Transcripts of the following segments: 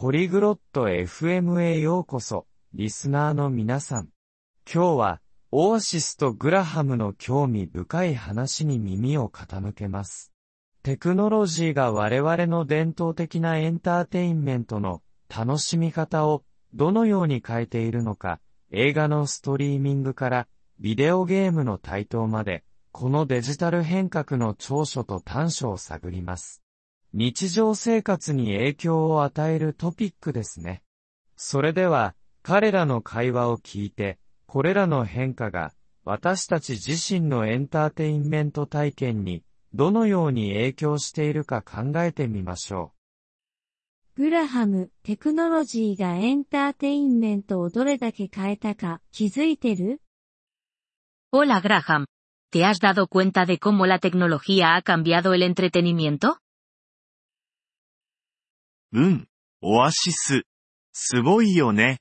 ポリグロット FM へようこそ、リスナーの皆さん。今日は、オアシスとグラハムの興味深い話に耳を傾けます。テクノロジーが我々の伝統的なエンターテインメントの楽しみ方をどのように変えているのか、映画のストリーミングからビデオゲームの台頭まで、このデジタル変革の長所と短所を探ります。日常生活に影響を与えるトピックですね。それでは、彼らの会話を聞いて、これらの変化が私たち自身のエンターテインメント体験にどのように影響しているか考えてみましょう。グラハム、テクノロジーがエンターテインメントをどれだけ変えたか気づいてる？Hola Graham, ¿te has dado cuenta de cómo la tecnología ha cambiado el entretenimiento? うん、オアシス。すごいよね。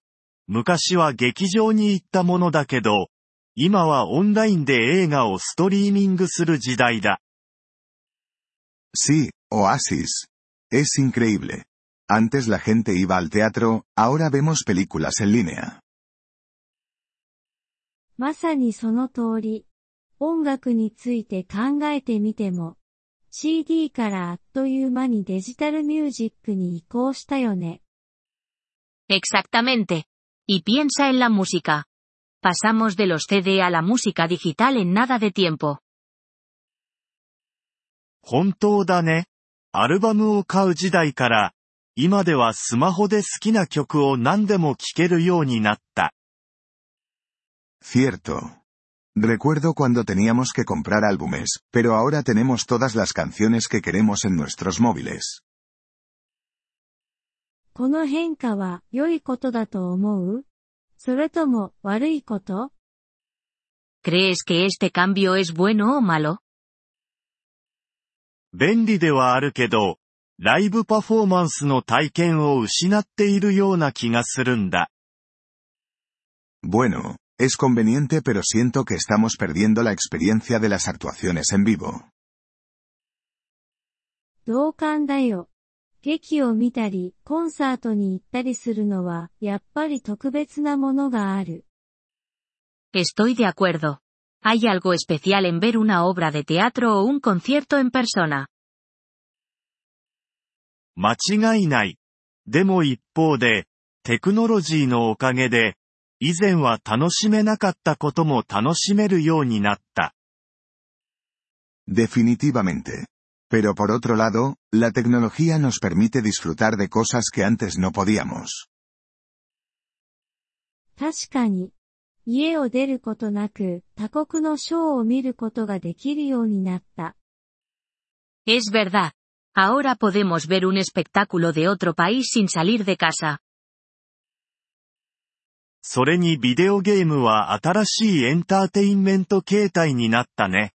昔は劇場に行ったものだけど、今はオンラインで映画をストリーミングする時代だ。Sí, Oasis. Es increíble. Antes la gente iba al teatro, ahora vemos películas en línea. まさにその通り。音楽について考えてみても、CD からあっという間にデジタルミュージックに移行したよね。Exactamente. Y piensa en la música. Pasamos de los CD a la música digital en nada de tiempo. 本当だね。アルバムを買う時代から、今ではスマホで好きな曲を何でも聴けるようになった。Cierto. Recuerdo cuando teníamos que comprar álbumes, pero ahora tenemos todas las canciones que queremos en nuestros móviles. ¿Crees que este cambio es bueno o malo? 便利ではあるけど、ライブパフォーマンスの体験を失っているような気がするんだ。Bueno, Es conveniente pero siento que estamos perdiendo la experiencia de las actuaciones en vivo. Estoy de acuerdo. Hay algo especial en ver una obra de teatro o un concierto en persona. 間違いない。でも一方で、テクノロジーのおかげで、 以前は楽しめなかったことも楽しめるようになった。Definitivamente. Pero por otro lado, la tecnología nos permite disfrutar de cosas que antes no podíamos. 確かに。家を出ることなく、他国のショーを見ることができるようになった。Es verdad. Ahora podemos ver un espectáculo de otro país sin salir de casa. それにビデオゲームは新しいエンターテインメント形態になったね。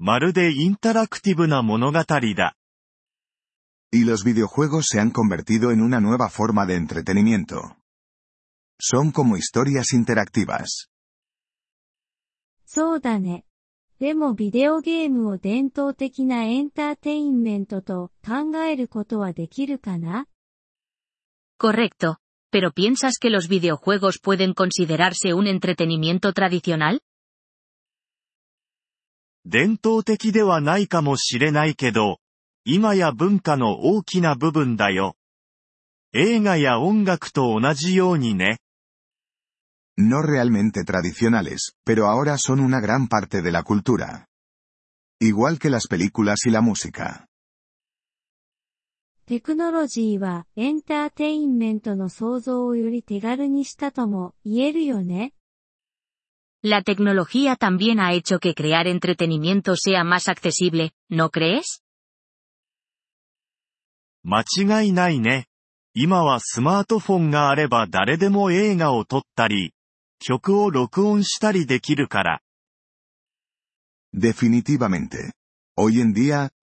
まるでインタラクティブな物語だ。Y los videojuegos se han convertido en una nueva forma de entretenimiento. Son como historias interactivas. そうだね。でもビデオゲームを伝統的なエンターテインメントと考えることはできるかな Correcto. ¿Pero piensas que los videojuegos pueden considerarse un entretenimiento tradicional? 伝統的ではないかもしれないけど、今や文化の大きな部分だよ。映画や音楽と同じようにね。No realmente tradicionales, pero ahora son una gran parte de la cultura. Igual que las películas y la música. テクノロジーはエンターテインメントの創造をより手軽にしたとも言えるよね La tecnología también ha hecho que crear entretenimiento sea más accesible, ¿no crees? 間違いないね。今はスマートフォンがあれば誰でも映画を撮ったり、曲を録音したりできるから。Definitivamente. Hoy en día,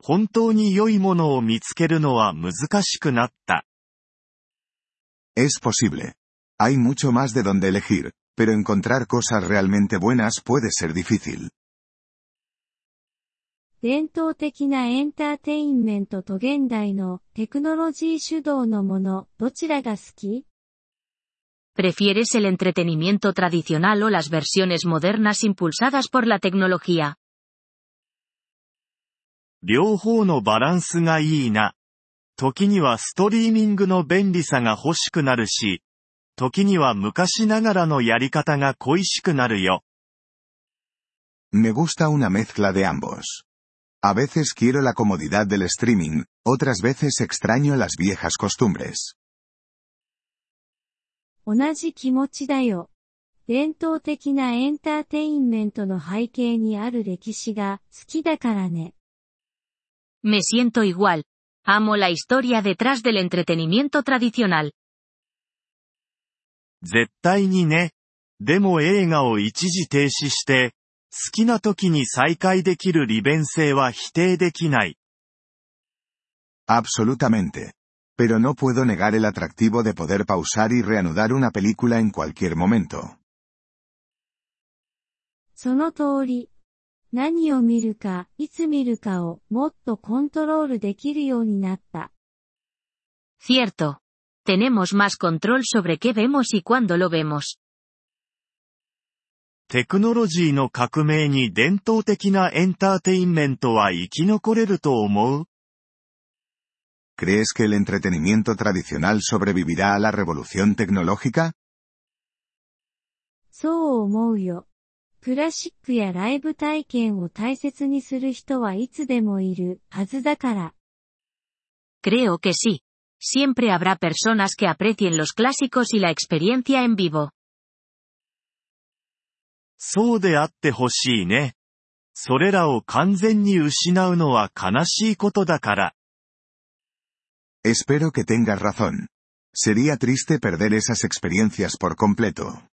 本当に良いものを見つけるのは難しくなった。Es posible. Hay mucho más de donde elegir, pero encontrar cosas realmente buenas puede ser difícil. 伝統的なエンターテインメントと現代のテクノロジー主導のもの、どちらが好き ¿Prefieres el entretenimiento tradicional o las versiones modernas impulsadas por la tecnología? 両方のバランスがいいな。時にはストリーミングの便利さが欲しくなるし、時には昔ながらのやり方が恋しくなるよ。Me gusta una mezcla de ambos. A veces quiero la comodidad del streaming, otras veces extraño las viejas costumbres. 同じ気持ちだよ。伝統的なエンターテインメントの背景にある歴史が好きだからね。Me siento igual. Amo la historia detrás del entretenimiento tradicional. 絶対にね。でも映画を一時停止して、好きな時に再開できる利便性は否定できない。Absolutamente. pero no puedo negar el atractivo de poder pausar y reanudar una película en cualquier momento. Cierto. Tenemos más control sobre qué vemos y cuándo lo vemos. テクノロジーの革命に伝統的なエンターテインメントは生き残れると思う ¿Crees que el entretenimiento tradicional sobrevivirá a la revolución tecnológica? Creo que sí. Siempre habrá personas que aprecien los clásicos y la experiencia en vivo. そうであってほしいね。それらを完全に失うのは悲しいことだから。Espero que tengas razón. Sería triste perder esas experiencias por completo.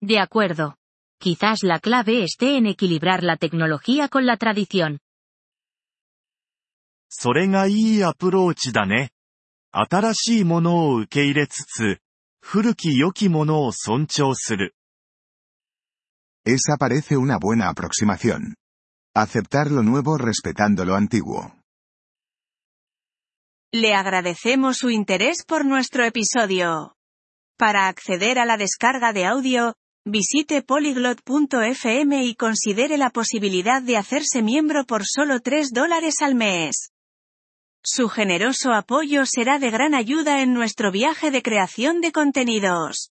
De acuerdo. Quizás la clave esté en equilibrar la tecnología con la tradición. それがいいアプローチだね。新しいものを受け入れつつ、古き良きものを尊重する。Esa parece una buena aproximación. Aceptar lo nuevo respetando lo antiguo. Le agradecemos su interés por nuestro episodio. Para acceder a la descarga de audio, visite polyglot.fm y considere la posibilidad de hacerse miembro por solo 3 dólares al mes. Su generoso apoyo será de gran ayuda en nuestro viaje de creación de contenidos.